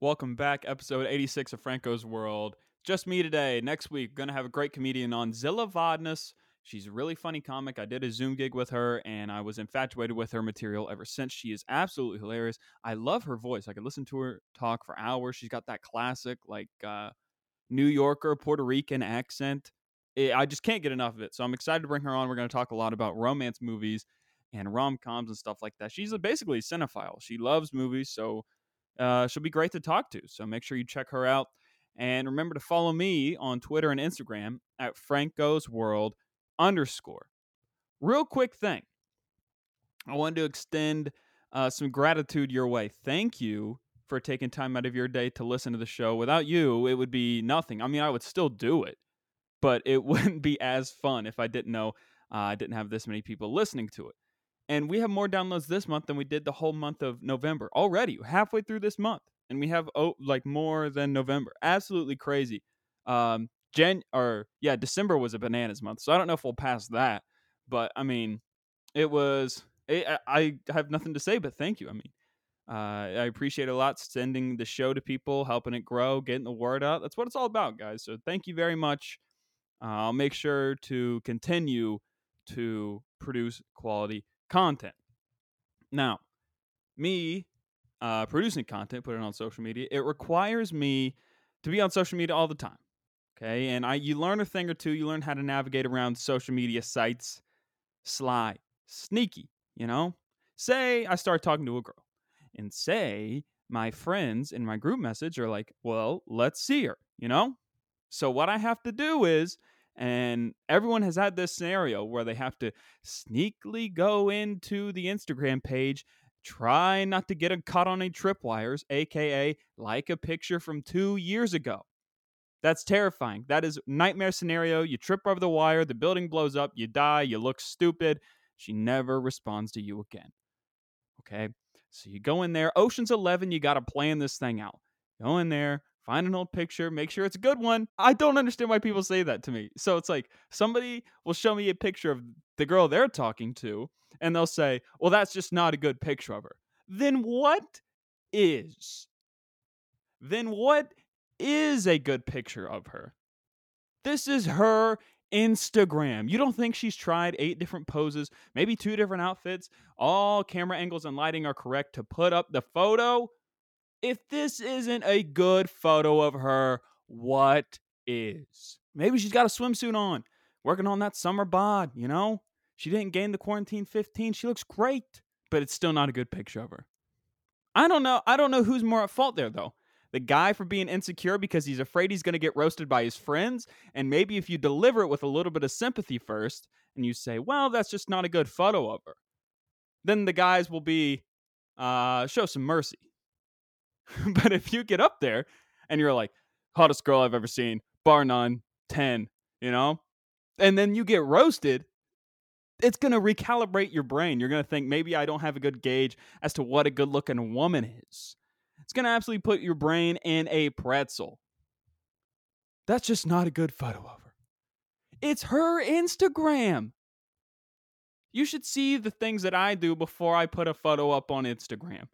Welcome back, episode 86 of Franco's World. Just me today. Next week, gonna have a great comedian on, Zilla Vodness. She's a really funny comic. I did a Zoom gig with her, and I was infatuated with her material ever since. She is absolutely hilarious. I love her voice. I could listen to her talk for hours. She's got that classic, like uh, New Yorker, Puerto Rican accent. It, I just can't get enough of it. So I'm excited to bring her on. We're going to talk a lot about romance movies and rom coms and stuff like that. She's a, basically a cinephile. She loves movies, so uh, she'll be great to talk to. So make sure you check her out. And remember to follow me on Twitter and Instagram at Franco's World underscore. Real quick thing. I wanted to extend uh, some gratitude your way. Thank you for taking time out of your day to listen to the show. Without you, it would be nothing. I mean, I would still do it, but it wouldn't be as fun if I didn't know uh, I didn't have this many people listening to it. And we have more downloads this month than we did the whole month of November already, halfway through this month. And we have oh, like more than November. Absolutely crazy. Um, Jan or yeah, December was a bananas month, so I don't know if we'll pass that. But I mean, it was. It, I have nothing to say, but thank you. I mean, uh, I appreciate a lot sending the show to people, helping it grow, getting the word out. That's what it's all about, guys. So thank you very much. Uh, I'll make sure to continue to produce quality content. Now, me uh, producing content, putting it on social media, it requires me to be on social media all the time. Okay, and I you learn a thing or two. You learn how to navigate around social media sites, sly, sneaky. You know, say I start talking to a girl, and say my friends in my group message are like, "Well, let's see her." You know, so what I have to do is and everyone has had this scenario where they have to sneakily go into the Instagram page, try not to get caught on any tripwires, aka like a picture from two years ago. That's terrifying. That is nightmare scenario. You trip over the wire, the building blows up, you die, you look stupid. She never responds to you again. Okay? So you go in there, Ocean's 11, you got to plan this thing out. Go in there, find an old picture, make sure it's a good one. I don't understand why people say that to me. So it's like somebody will show me a picture of the girl they're talking to, and they'll say, Well, that's just not a good picture of her. Then what is? Then what is a good picture of her? This is her Instagram. You don't think she's tried eight different poses, maybe two different outfits, all camera angles and lighting are correct to put up the photo? If this isn't a good photo of her, what is? Maybe she's got a swimsuit on, working on that summer bod, you know? She didn't gain the quarantine 15. She looks great, but it's still not a good picture of her. I don't know. I don't know who's more at fault there though. The guy for being insecure because he's afraid he's going to get roasted by his friends, and maybe if you deliver it with a little bit of sympathy first and you say, "Well, that's just not a good photo of her." Then the guys will be uh show some mercy but if you get up there and you're like, hottest girl I've ever seen, bar none, 10, you know, and then you get roasted, it's going to recalibrate your brain. You're going to think maybe I don't have a good gauge as to what a good looking woman is. It's going to absolutely put your brain in a pretzel. That's just not a good photo of her. It's her Instagram. You should see the things that I do before I put a photo up on Instagram.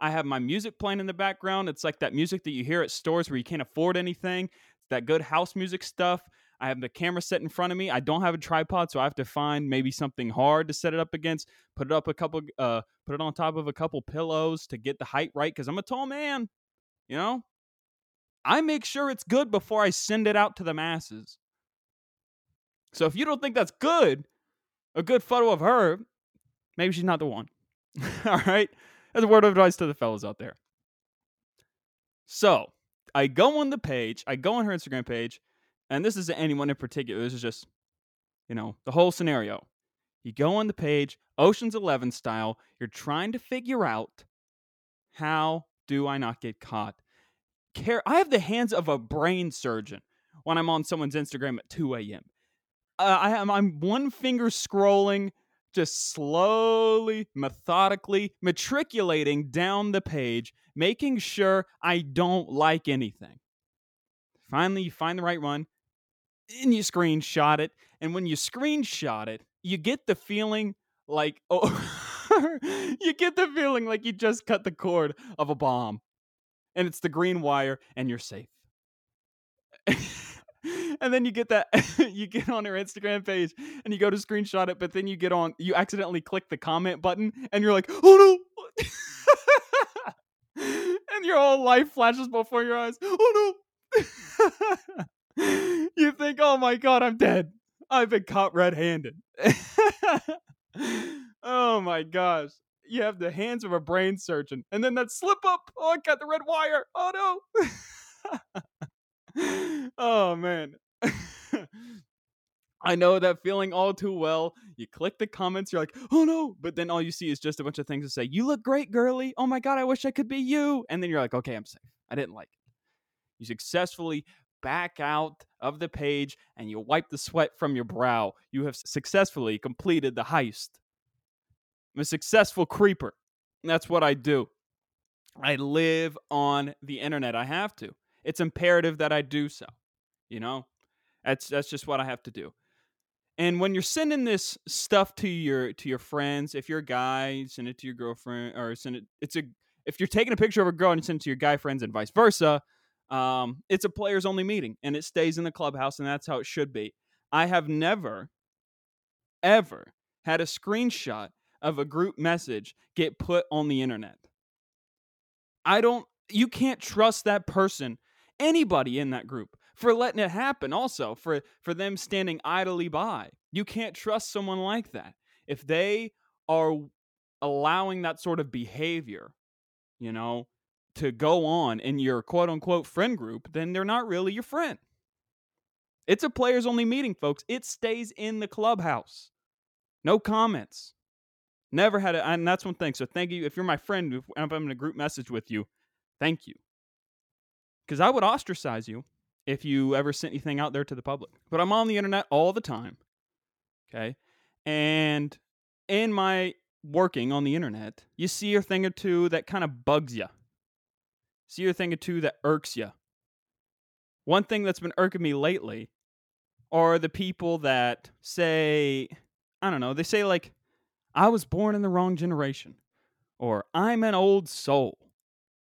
I have my music playing in the background. It's like that music that you hear at stores where you can't afford anything. It's that good house music stuff. I have the camera set in front of me. I don't have a tripod, so I have to find maybe something hard to set it up against. Put it up a couple, uh, put it on top of a couple pillows to get the height right. Because I'm a tall man, you know. I make sure it's good before I send it out to the masses. So if you don't think that's good, a good photo of her, maybe she's not the one. All right. As a word of advice to the fellas out there. So I go on the page, I go on her Instagram page, and this isn't anyone in particular. This is just, you know, the whole scenario. You go on the page, Ocean's 11 style, you're trying to figure out how do I not get caught? Care I have the hands of a brain surgeon when I'm on someone's Instagram at 2 a.m. Uh, I am I'm one finger scrolling just slowly, methodically matriculating down the page, making sure I don't like anything. Finally, you find the right one and you screenshot it. And when you screenshot it, you get the feeling like, oh, you get the feeling like you just cut the cord of a bomb. and it's the green wire, and you're safe. and then you get that you get on her Instagram page and you go to screenshot it, but then you get on you accidentally click the comment button and you're like, oh no. and your whole life flashes before your eyes. Oh no. you think, oh my god, I'm dead. I've been caught red handed. oh my gosh. You have the hands of a brain surgeon. And then that slip up. Oh, I got the red wire. Oh no. oh man. I know that feeling all too well. You click the comments, you're like, oh no. But then all you see is just a bunch of things to say, you look great, girly. Oh my God, I wish I could be you. And then you're like, okay, I'm safe. I didn't like it. You successfully back out of the page and you wipe the sweat from your brow. You have successfully completed the heist. I'm a successful creeper. That's what I do. I live on the internet. I have to. It's imperative that I do so. You know? That's that's just what I have to do. And when you're sending this stuff to your to your friends, if you're a guy, send it to your girlfriend, or send it. It's a if you're taking a picture of a girl and you send it to your guy friends and vice versa. Um, it's a players only meeting, and it stays in the clubhouse, and that's how it should be. I have never, ever had a screenshot of a group message get put on the internet. I don't. You can't trust that person, anybody in that group for letting it happen also for for them standing idly by. You can't trust someone like that. If they are allowing that sort of behavior you know to go on in your quote unquote friend group then they're not really your friend. It's a players only meeting folks. It stays in the clubhouse. No comments. Never had it and that's one thing. So thank you. If you're my friend if i'm in a group message with you thank you because i would ostracize you if you ever sent anything out there to the public. But I'm on the internet all the time. Okay. And in my working on the internet, you see a thing or two that kind of bugs you. See a thing or two that irks you. One thing that's been irking me lately are the people that say, I don't know, they say like, I was born in the wrong generation, or I'm an old soul.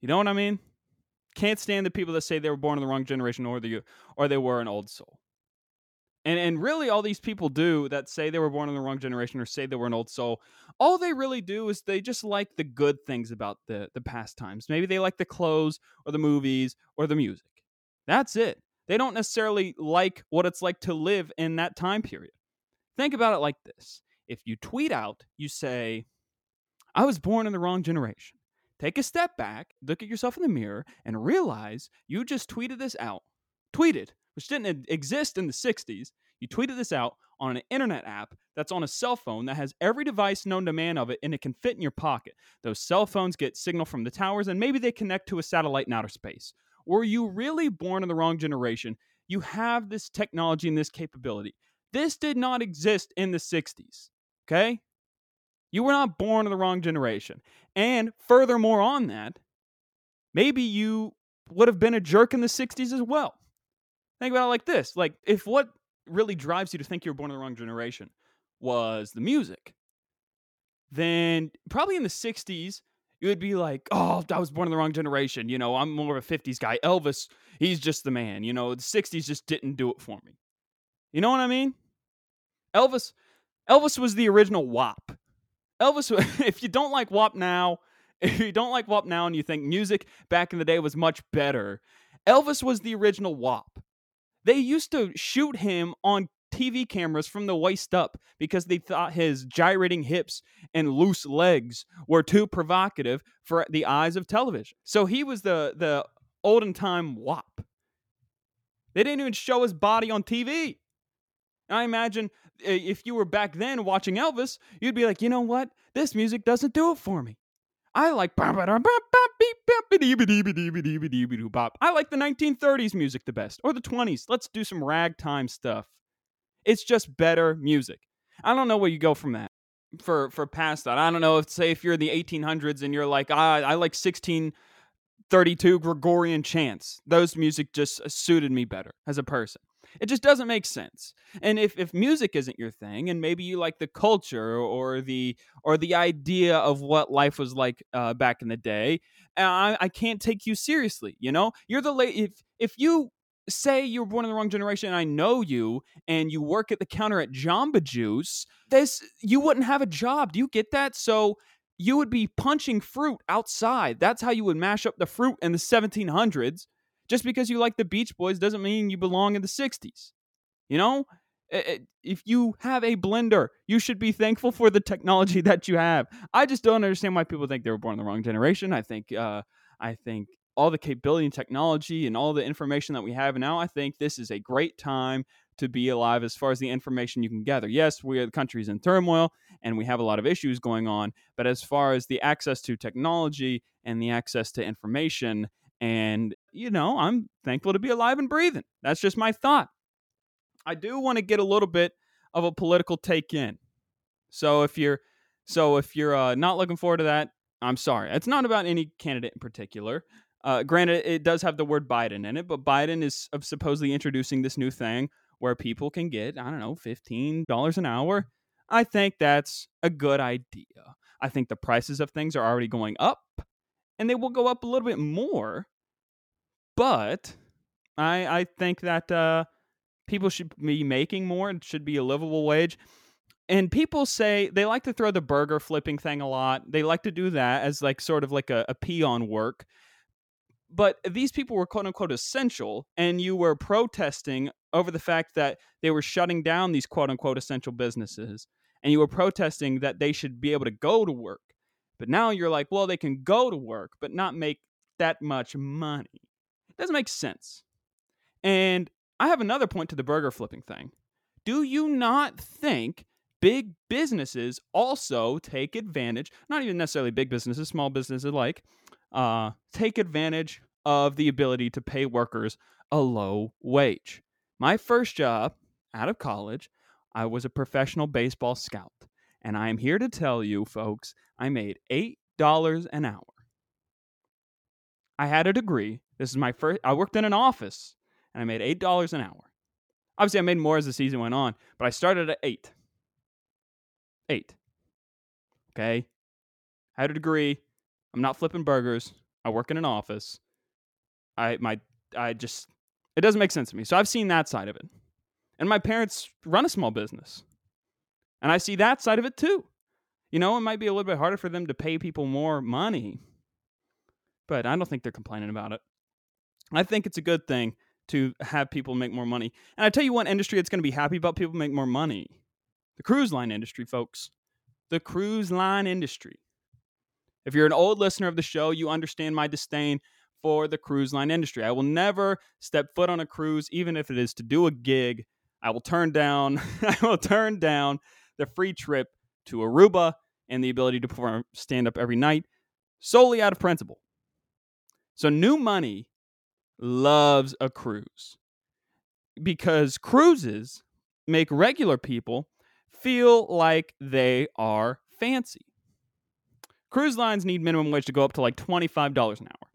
You know what I mean? Can't stand the people that say they were born in the wrong generation or the or they were an old soul. And and really all these people do that say they were born in the wrong generation or say they were an old soul, all they really do is they just like the good things about the the past times. Maybe they like the clothes or the movies or the music. That's it. They don't necessarily like what it's like to live in that time period. Think about it like this. If you tweet out, you say, I was born in the wrong generation. Take a step back, look at yourself in the mirror, and realize you just tweeted this out. Tweeted, which didn't exist in the 60s. You tweeted this out on an internet app that's on a cell phone that has every device known to man of it and it can fit in your pocket. Those cell phones get signal from the towers and maybe they connect to a satellite in outer space. Were you really born in the wrong generation? You have this technology and this capability. This did not exist in the 60s. Okay? You were not born in the wrong generation. And furthermore, on that, maybe you would have been a jerk in the 60s as well. Think about it like this like, if what really drives you to think you were born in the wrong generation was the music, then probably in the 60s, you would be like, oh, I was born in the wrong generation. You know, I'm more of a 50s guy. Elvis, he's just the man. You know, the 60s just didn't do it for me. You know what I mean? Elvis, Elvis was the original WAP. Elvis, if you don't like WAP now, if you don't like WAP now and you think music back in the day was much better, Elvis was the original WAP. They used to shoot him on TV cameras from the waist up because they thought his gyrating hips and loose legs were too provocative for the eyes of television. So he was the the olden time WAP. They didn't even show his body on TV. I imagine if you were back then watching Elvis, you'd be like, you know what? This music doesn't do it for me. I like I like the 1930s music the best or the 20s. Let's do some ragtime stuff. It's just better music. I don't know where you go from that. For for past that, I don't know if say if you're in the 1800s and you're like, I I like 1632 Gregorian chants. Those music just suited me better as a person. It just doesn't make sense. And if, if music isn't your thing, and maybe you like the culture or the or the idea of what life was like uh, back in the day, I, I can't take you seriously. You know, you're the late. If if you say you were born in the wrong generation and I know you and you work at the counter at Jamba Juice, this you wouldn't have a job. Do you get that? So you would be punching fruit outside. That's how you would mash up the fruit in the 1700s. Just because you like the Beach Boys doesn't mean you belong in the 60s. You know, if you have a blender, you should be thankful for the technology that you have. I just don't understand why people think they were born in the wrong generation. I think, uh, I think all the capability and technology and all the information that we have now, I think this is a great time to be alive as far as the information you can gather. Yes, we are the country's in turmoil and we have a lot of issues going on, but as far as the access to technology and the access to information, and you know, I'm thankful to be alive and breathing. That's just my thought. I do want to get a little bit of a political take in. So if you're so if you're uh, not looking forward to that, I'm sorry. It's not about any candidate in particular. Uh, granted, it does have the word Biden in it, but Biden is supposedly introducing this new thing where people can get, I don't know, $15 an hour. I think that's a good idea. I think the prices of things are already going up and they will go up a little bit more. But I, I think that uh, people should be making more. It should be a livable wage. And people say they like to throw the burger flipping thing a lot. They like to do that as like sort of like a, a peon work but these people were quote unquote essential and you were protesting over the fact that they were shutting down these quote unquote essential businesses and you were protesting that they should be able to go to work but now you're like well they can go to work but not make that much money it doesn't make sense and i have another point to the burger flipping thing do you not think big businesses also take advantage not even necessarily big businesses small businesses alike, uh, take advantage of the ability to pay workers a low wage. My first job out of college, I was a professional baseball scout. And I am here to tell you, folks, I made $8 an hour. I had a degree. This is my first, I worked in an office and I made $8 an hour. Obviously, I made more as the season went on, but I started at 8. 8. Okay? I had a degree. I'm not flipping burgers. I work in an office. I my I just it doesn't make sense to me. So I've seen that side of it. And my parents run a small business. And I see that side of it too. You know, it might be a little bit harder for them to pay people more money. But I don't think they're complaining about it. I think it's a good thing to have people make more money. And I tell you what industry that's going to be happy about people make more money. The cruise line industry, folks. The cruise line industry. If you're an old listener of the show, you understand my disdain for the cruise line industry. I will never step foot on a cruise, even if it is to do a gig. I will turn down I will turn down the free trip to Aruba and the ability to perform stand up every night solely out of principle. So new money loves a cruise because cruises make regular people feel like they are fancy. Cruise lines need minimum wage to go up to like $25 an hour.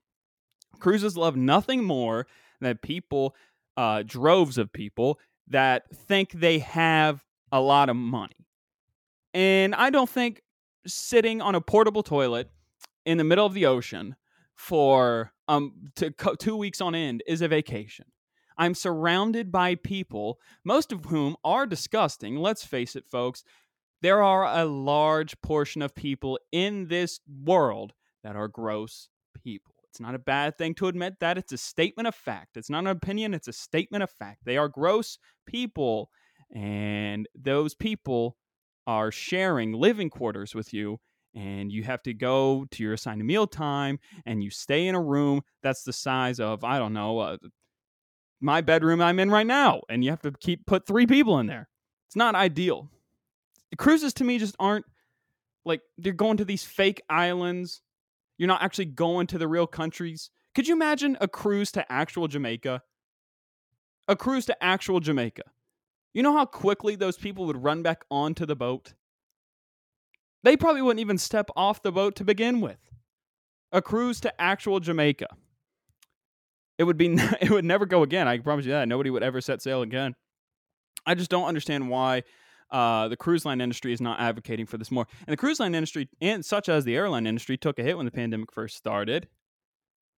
Cruises love nothing more than people, uh, droves of people that think they have a lot of money. And I don't think sitting on a portable toilet in the middle of the ocean for um to co- two weeks on end is a vacation. I'm surrounded by people, most of whom are disgusting. Let's face it, folks there are a large portion of people in this world that are gross people. It's not a bad thing to admit that. It's a statement of fact. It's not an opinion, it's a statement of fact. They are gross people, and those people are sharing living quarters with you. And you have to go to your assigned meal time and you stay in a room that's the size of, I don't know, uh, my bedroom I'm in right now. And you have to keep put three people in there. It's not ideal cruises to me just aren't like you're going to these fake islands. You're not actually going to the real countries. Could you imagine a cruise to actual Jamaica? A cruise to actual Jamaica. You know how quickly those people would run back onto the boat? They probably wouldn't even step off the boat to begin with. A cruise to actual Jamaica. it would be it would never go again. I promise you that. Nobody would ever set sail again. I just don't understand why uh, the cruise line industry is not advocating for this more. And the cruise line industry, and such as the airline industry, took a hit when the pandemic first started.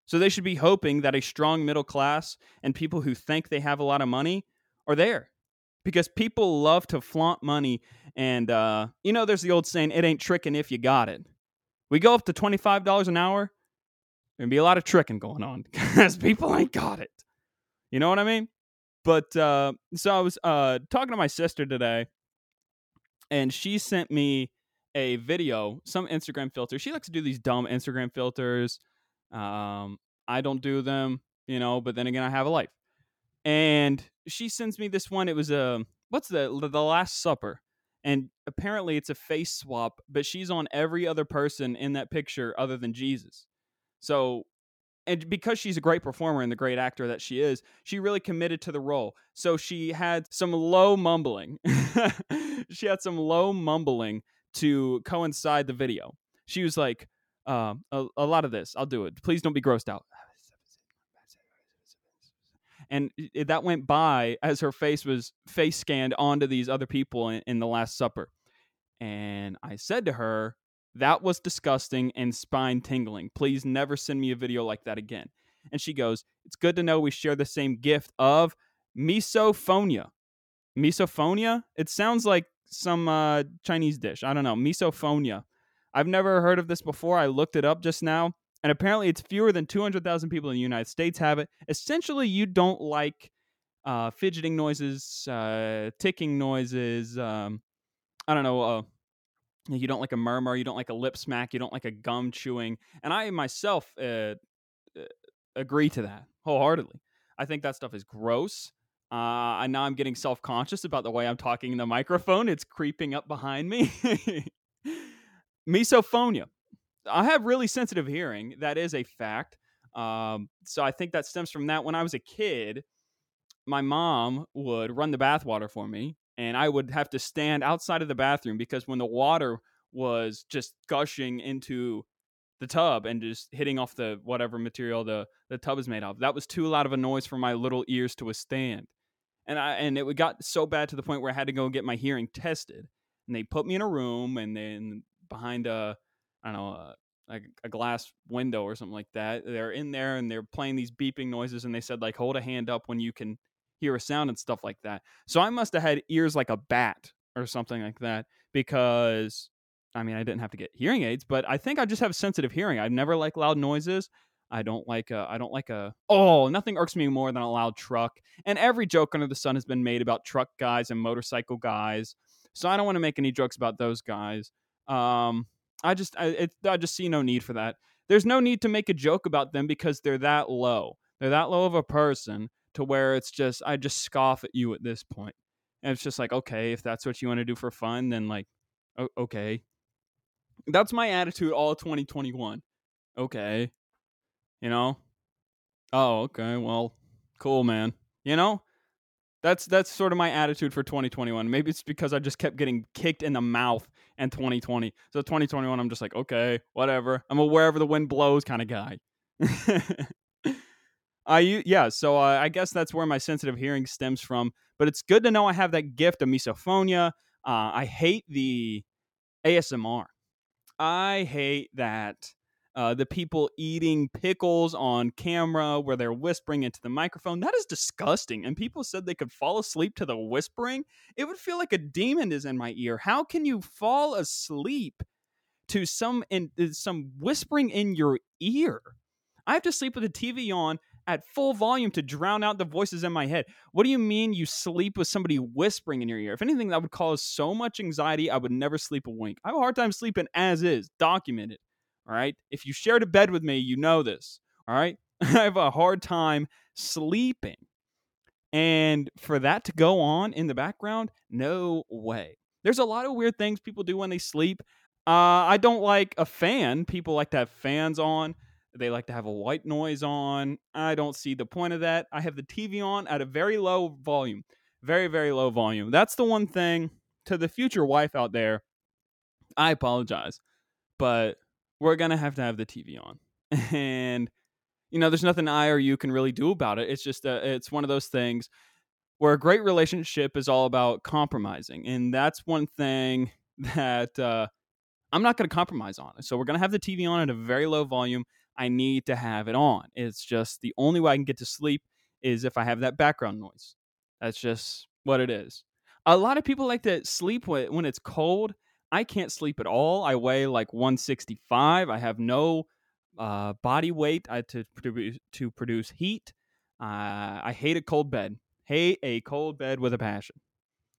So they should be hoping that a strong middle class and people who think they have a lot of money are there. Because people love to flaunt money. And, uh, you know, there's the old saying, it ain't tricking if you got it. We go up to $25 an hour, there'd be a lot of tricking going on because people ain't got it. You know what I mean? But uh, so I was uh, talking to my sister today, and she sent me a video, some Instagram filter. She likes to do these dumb Instagram filters. Um, I don't do them, you know, but then again, I have a life. And she sends me this one. It was a um, what's the the Last Supper, and apparently it's a face swap, but she's on every other person in that picture other than Jesus. So and because she's a great performer and the great actor that she is, she really committed to the role. So she had some low mumbling. she had some low mumbling to coincide the video. She was like, uh, a, a lot of this, I'll do it. Please don't be grossed out. And it, that went by as her face was face scanned onto these other people in, in the Last Supper. And I said to her, that was disgusting and spine tingling. Please never send me a video like that again. And she goes, It's good to know we share the same gift of misophonia. Misophonia? It sounds like some uh, Chinese dish. I don't know. Misophonia. I've never heard of this before. I looked it up just now. And apparently, it's fewer than 200,000 people in the United States have it. Essentially, you don't like uh, fidgeting noises, uh, ticking noises. Um, I don't know uh, you don't like a murmur, you don't like a lip smack, you don't like a gum chewing. And I myself uh, uh, agree to that wholeheartedly. I think that stuff is gross. Uh, and now I'm getting self conscious about the way I'm talking in the microphone. It's creeping up behind me. Misophonia. I have really sensitive hearing. That is a fact. Um, so I think that stems from that. When I was a kid, my mom would run the bathwater for me and I would have to stand outside of the bathroom because when the water was just gushing into the tub and just hitting off the whatever material the the tub is made of, that was too loud of a noise for my little ears to withstand. And I and it got so bad to the point where I had to go get my hearing tested. And they put me in a room and then behind a I don't know a, like a glass window or something like that. They're in there and they're playing these beeping noises and they said like hold a hand up when you can hear a sound and stuff like that. So I must have had ears like a bat or something like that because I mean I didn't have to get hearing aids, but I think I just have sensitive hearing. I've never like loud noises. I don't like a, I don't like a oh nothing irks me more than a loud truck. And every joke under the sun has been made about truck guys and motorcycle guys. So I don't want to make any jokes about those guys. Um, I just I, it, I just see no need for that. There's no need to make a joke about them because they're that low. They're that low of a person to where it's just I just scoff at you at this point. And it's just like, okay, if that's what you want to do for fun, then like okay. That's my attitude all 2021. Okay. You know? Oh, okay. Well, cool, man. You know? That's that's sort of my attitude for 2021. Maybe it's because I just kept getting kicked in the mouth in 2020. So 2021 I'm just like, okay, whatever. I'm a wherever the wind blows kind of guy. I yeah, so uh, I guess that's where my sensitive hearing stems from. But it's good to know I have that gift of misophonia. Uh, I hate the ASMR. I hate that uh, the people eating pickles on camera where they're whispering into the microphone. That is disgusting. And people said they could fall asleep to the whispering. It would feel like a demon is in my ear. How can you fall asleep to some in uh, some whispering in your ear? I have to sleep with the TV on at full volume to drown out the voices in my head. What do you mean you sleep with somebody whispering in your ear? If anything, that would cause so much anxiety, I would never sleep a wink. I have a hard time sleeping as is, documented. All right. If you shared a bed with me, you know this. All right. I have a hard time sleeping. And for that to go on in the background, no way. There's a lot of weird things people do when they sleep. Uh, I don't like a fan. People like to have fans on. They like to have a white noise on. I don't see the point of that. I have the TV on at a very low volume. Very, very low volume. That's the one thing to the future wife out there. I apologize, but we're going to have to have the TV on. And you know, there's nothing I or you can really do about it. It's just uh, it's one of those things where a great relationship is all about compromising, and that's one thing that uh, I'm not going to compromise on. So we're going to have the TV on at a very low volume. I need to have it on. It's just the only way I can get to sleep is if I have that background noise. That's just what it is. A lot of people like to sleep when it's cold. I can't sleep at all. I weigh like 165. I have no uh, body weight to produce to produce heat. Uh, I hate a cold bed. Hate a cold bed with a passion.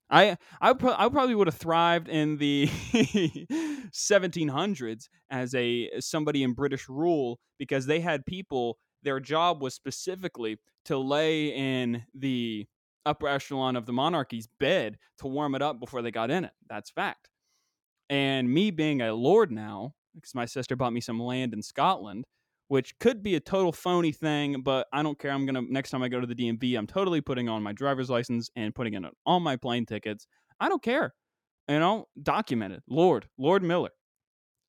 I I, pro- I probably would have thrived in the 1700s as a somebody in British rule because they had people. Their job was specifically to lay in the upper echelon of the monarchy's bed to warm it up before they got in it. That's fact. And me being a lord now, because my sister bought me some land in Scotland, which could be a total phony thing, but I don't care. I'm gonna next time I go to the DMV, I'm totally putting on my driver's license and putting it on all my plane tickets. I don't care. You know, documented. Lord, Lord Miller.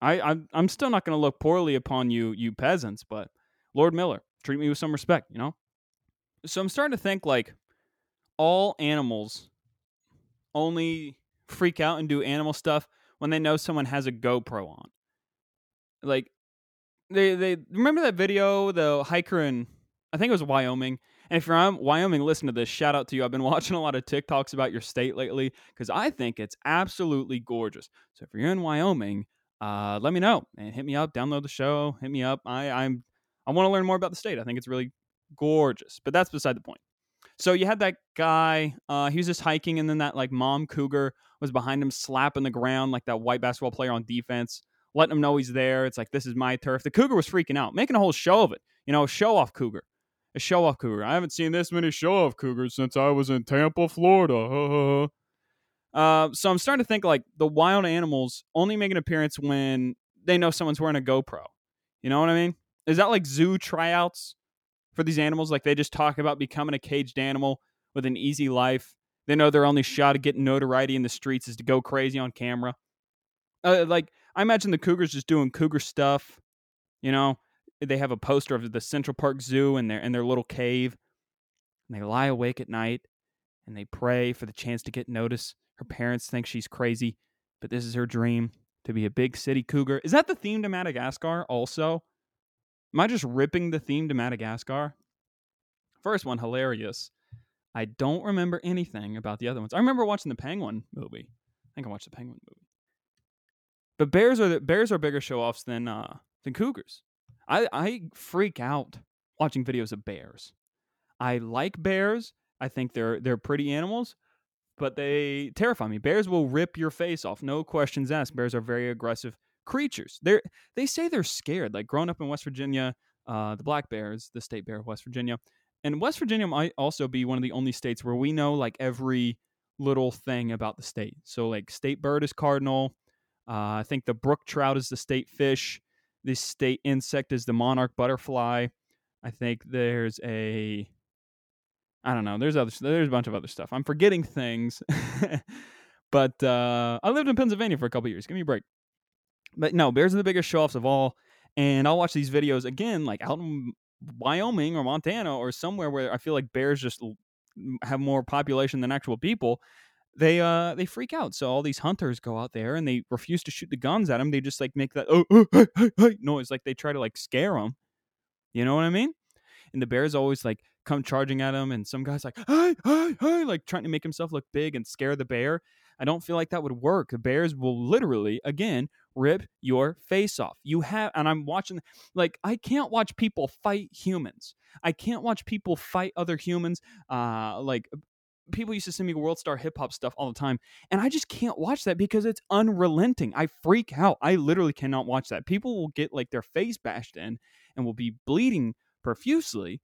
I, I'm I'm still not gonna look poorly upon you, you peasants, but Lord Miller, treat me with some respect, you know? So I'm starting to think like all animals only freak out and do animal stuff when they know someone has a GoPro on. Like they they remember that video, the hiker in I think it was Wyoming. And if you're in Wyoming, listen to this. Shout out to you. I've been watching a lot of TikToks about your state lately because I think it's absolutely gorgeous. So if you're in Wyoming, uh, let me know and hit me up. Download the show. Hit me up. I I'm I want to learn more about the state. I think it's really gorgeous. But that's beside the point. So you had that guy. Uh, he was just hiking, and then that like mom cougar was behind him, slapping the ground like that white basketball player on defense letting him know he's there. It's like this is my turf. The cougar was freaking out, making a whole show of it. You know, show off cougar, a show off cougar. I haven't seen this many show off cougars since I was in Tampa, Florida. uh, so I'm starting to think like the wild animals only make an appearance when they know someone's wearing a GoPro. You know what I mean? Is that like zoo tryouts for these animals? Like they just talk about becoming a caged animal with an easy life. They know their only shot at getting notoriety in the streets is to go crazy on camera. Uh, like I imagine the Cougars just doing Cougar stuff. You know, they have a poster of the Central Park Zoo in their in their little cave, and they lie awake at night and they pray for the chance to get noticed. Her parents think she's crazy, but this is her dream to be a big city cougar. Is that the theme to Madagascar? Also, am I just ripping the theme to Madagascar? First one hilarious. I don't remember anything about the other ones. I remember watching the Penguin movie. I think I watched the Penguin movie. But bears are the, bears are bigger show offs than uh, than cougars. I I freak out watching videos of bears. I like bears. I think they're they're pretty animals, but they terrify me. Bears will rip your face off, no questions asked. Bears are very aggressive creatures. They they say they're scared. Like growing up in West Virginia, uh, the black bears, the state bear of West Virginia, and West Virginia might also be one of the only states where we know like every little thing about the state. So like state bird is cardinal, uh, I think the brook trout is the state fish. The state insect is the monarch butterfly. I think there's a I don't know. There's other there's a bunch of other stuff. I'm forgetting things. but uh, I lived in Pennsylvania for a couple years. Give me a break. But no, bears are the biggest show offs of all. And I'll watch these videos again, like out in Wyoming or Montana or somewhere where I feel like bears just have more population than actual people they uh they freak out. So all these hunters go out there and they refuse to shoot the guns at them. They just like make that oh, oh hey, hey, hey, noise, like they try to like scare them. You know what I mean? And the bears always like come charging at him, and some guy's like hey hey hey, like trying to make himself look big and scare the bear. I don't feel like that would work. The bears will literally again rip your face off. You have, and I'm watching, like, I can't watch people fight humans. I can't watch people fight other humans. Uh, like people used to send me world star hip hop stuff all the time and i just can't watch that because it's unrelenting i freak out i literally cannot watch that people will get like their face bashed in and will be bleeding profusely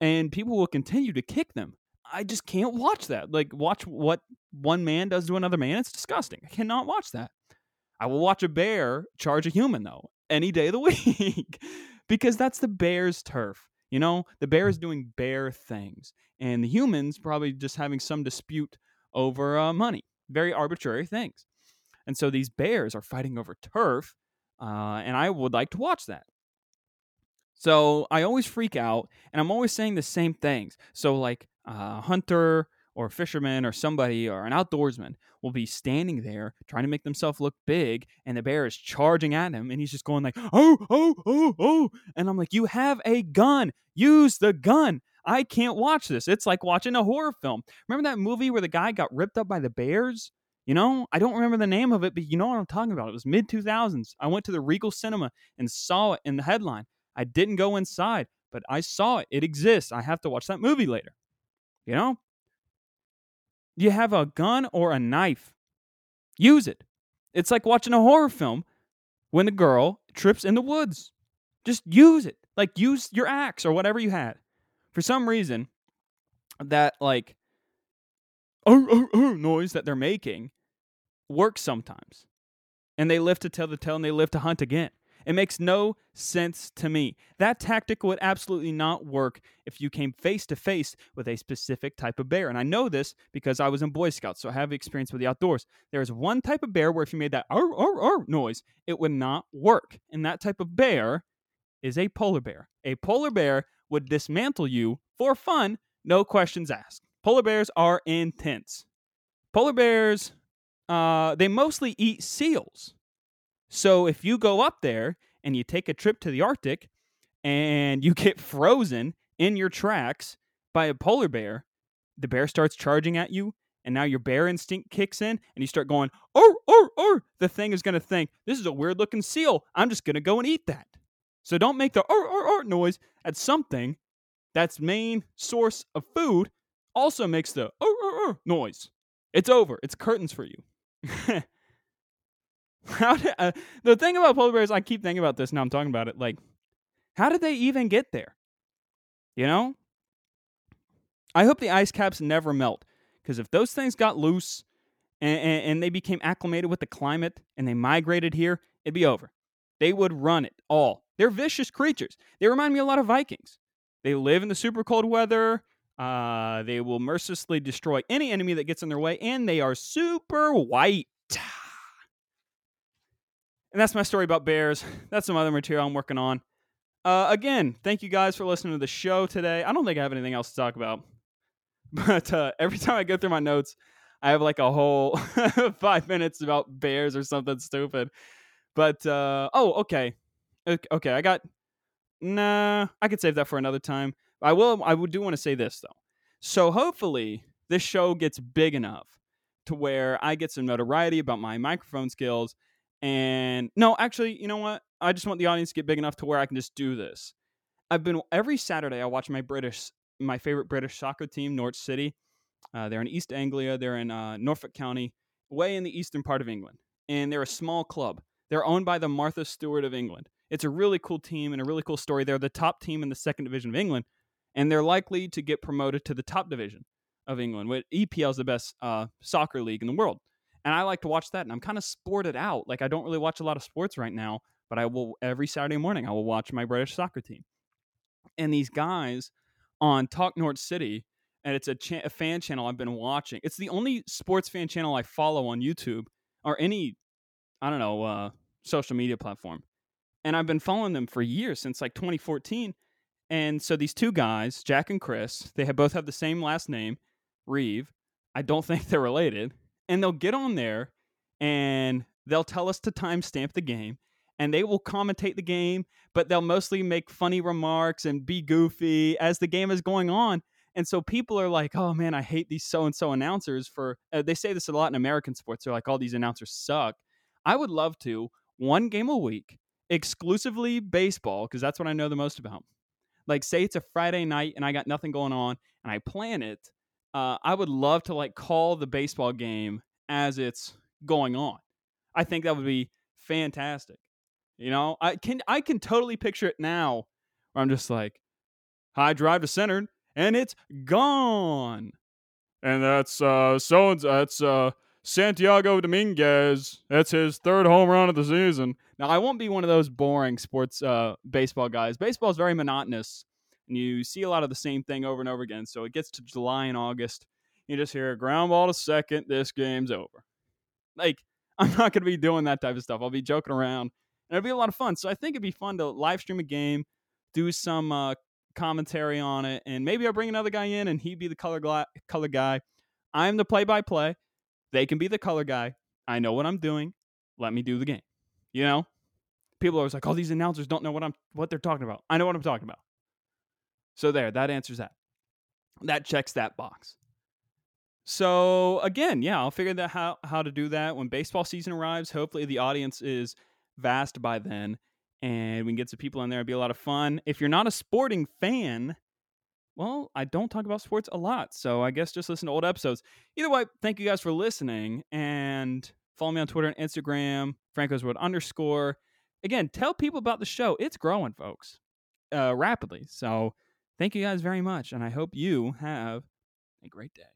and people will continue to kick them i just can't watch that like watch what one man does to another man it's disgusting i cannot watch that i will watch a bear charge a human though any day of the week because that's the bear's turf you know, the bear is doing bear things, and the humans probably just having some dispute over uh, money, very arbitrary things. And so these bears are fighting over turf, uh, and I would like to watch that. So I always freak out and I'm always saying the same things. So, like a hunter or fisherman or somebody or an outdoorsman will be standing there trying to make themselves look big and the bear is charging at him and he's just going like, oh, oh, oh, oh. And I'm like, you have a gun. Use the gun. I can't watch this. It's like watching a horror film. Remember that movie where the guy got ripped up by the bears? You know, I don't remember the name of it, but you know what I'm talking about. It was mid 2000s. I went to the Regal Cinema and saw it in the headline. I didn't go inside, but I saw it. It exists. I have to watch that movie later. You know? You have a gun or a knife. Use it. It's like watching a horror film when the girl trips in the woods. Just use it. Like use your axe or whatever you had. For some reason, that like oh, oh, oh noise that they're making works sometimes. And they live to tell the tale and they live to hunt again. It makes no sense to me. That tactic would absolutely not work if you came face to face with a specific type of bear. And I know this because I was in Boy Scouts, so I have experience with the outdoors. There is one type of bear where if you made that ar, ar, ar noise, it would not work. And that type of bear is a polar bear. A polar bear would dismantle you for fun, no questions asked. Polar bears are intense. Polar bears, uh, they mostly eat seals. So if you go up there and you take a trip to the Arctic and you get frozen in your tracks by a polar bear, the bear starts charging at you, and now your bear instinct kicks in, and you start going, oh, oh, oh. The thing is going to think, this is a weird looking seal. I'm just going to go and eat that. So don't make the oh, oh, oh noise at something that's main source of food also makes the oh, oh, oh noise. It's over. It's curtains for you. How did, uh, the thing about polar bears, I keep thinking about this now. I'm talking about it. Like, how did they even get there? You know, I hope the ice caps never melt because if those things got loose and, and, and, they became acclimated with the climate and they migrated here, it'd be over. They would run it all. They're vicious creatures. They remind me a lot of Vikings. They live in the super cold weather. Uh, they will mercilessly destroy any enemy that gets in their way, and they are super white. And that's my story about bears. That's some other material I'm working on. Uh, again, thank you guys for listening to the show today. I don't think I have anything else to talk about. But uh, every time I go through my notes, I have like a whole five minutes about bears or something stupid. But uh, oh, okay, okay. I got nah. I could save that for another time. I will. I do want to say this though. So hopefully this show gets big enough to where I get some notoriety about my microphone skills and no, actually, you know what? I just want the audience to get big enough to where I can just do this. I've been every Saturday. I watch my British, my favorite British soccer team, Norwich City. Uh, they're in East Anglia. They're in uh, Norfolk County, way in the eastern part of England, and they're a small club. They're owned by the Martha Stewart of England. It's a really cool team and a really cool story. They're the top team in the second division of England, and they're likely to get promoted to the top division of England. EPL is the best uh, soccer league in the world and I like to watch that. And I'm kind of sported out. Like I don't really watch a lot of sports right now, but I will every Saturday morning I will watch my British soccer team. And these guys on Talk Norwich City, and it's a, cha- a fan channel I've been watching. It's the only sports fan channel I follow on YouTube or any, I don't know, uh, social media platform. And I've been following them for years since like 2014. And so these two guys, Jack and Chris, they have both have the same last name, Reeve. I don't think they're related and they'll get on there and they'll tell us to timestamp the game and they will commentate the game, but they'll mostly make funny remarks and be goofy as the game is going on. And so people are like, oh man, I hate these so and so announcers for, uh, they say this a lot in American sports. They're like, all these announcers suck. I would love to, one game a week, exclusively baseball, because that's what I know the most about. Like, say it's a Friday night and I got nothing going on and I plan it uh, I would love to like call the baseball game as it's going on. I think that would be fantastic. You know, I can I can totally picture it now where I'm just like, high drive to center and it's gone. And that's uh so that's uh Santiago Dominguez. That's his third home run of the season. Now I won't be one of those boring sports uh baseball guys. Baseball is very monotonous and you see a lot of the same thing over and over again. So it gets to July and August, you just hear ground ball to second, this game's over. Like, I'm not going to be doing that type of stuff. I'll be joking around, and it'll be a lot of fun. So I think it'd be fun to live stream a game do some uh, commentary on it, and maybe I'll bring another guy in and he'd be the color gla- color guy. I'm the play by play. They can be the color guy. I know what I'm doing. Let me do the game. You know, people are always like, "Oh, these announcers don't know what I'm what they're talking about." I know what I'm talking about. So there, that answers that. That checks that box. So again, yeah, I'll figure that how how to do that when baseball season arrives. Hopefully, the audience is vast by then, and we can get some people in there. It'd be a lot of fun. If you're not a sporting fan, well, I don't talk about sports a lot, so I guess just listen to old episodes. Either way, thank you guys for listening, and follow me on Twitter and Instagram, Franco's World underscore. Again, tell people about the show. It's growing, folks, uh, rapidly. So thank you guys very much, and I hope you have a great day.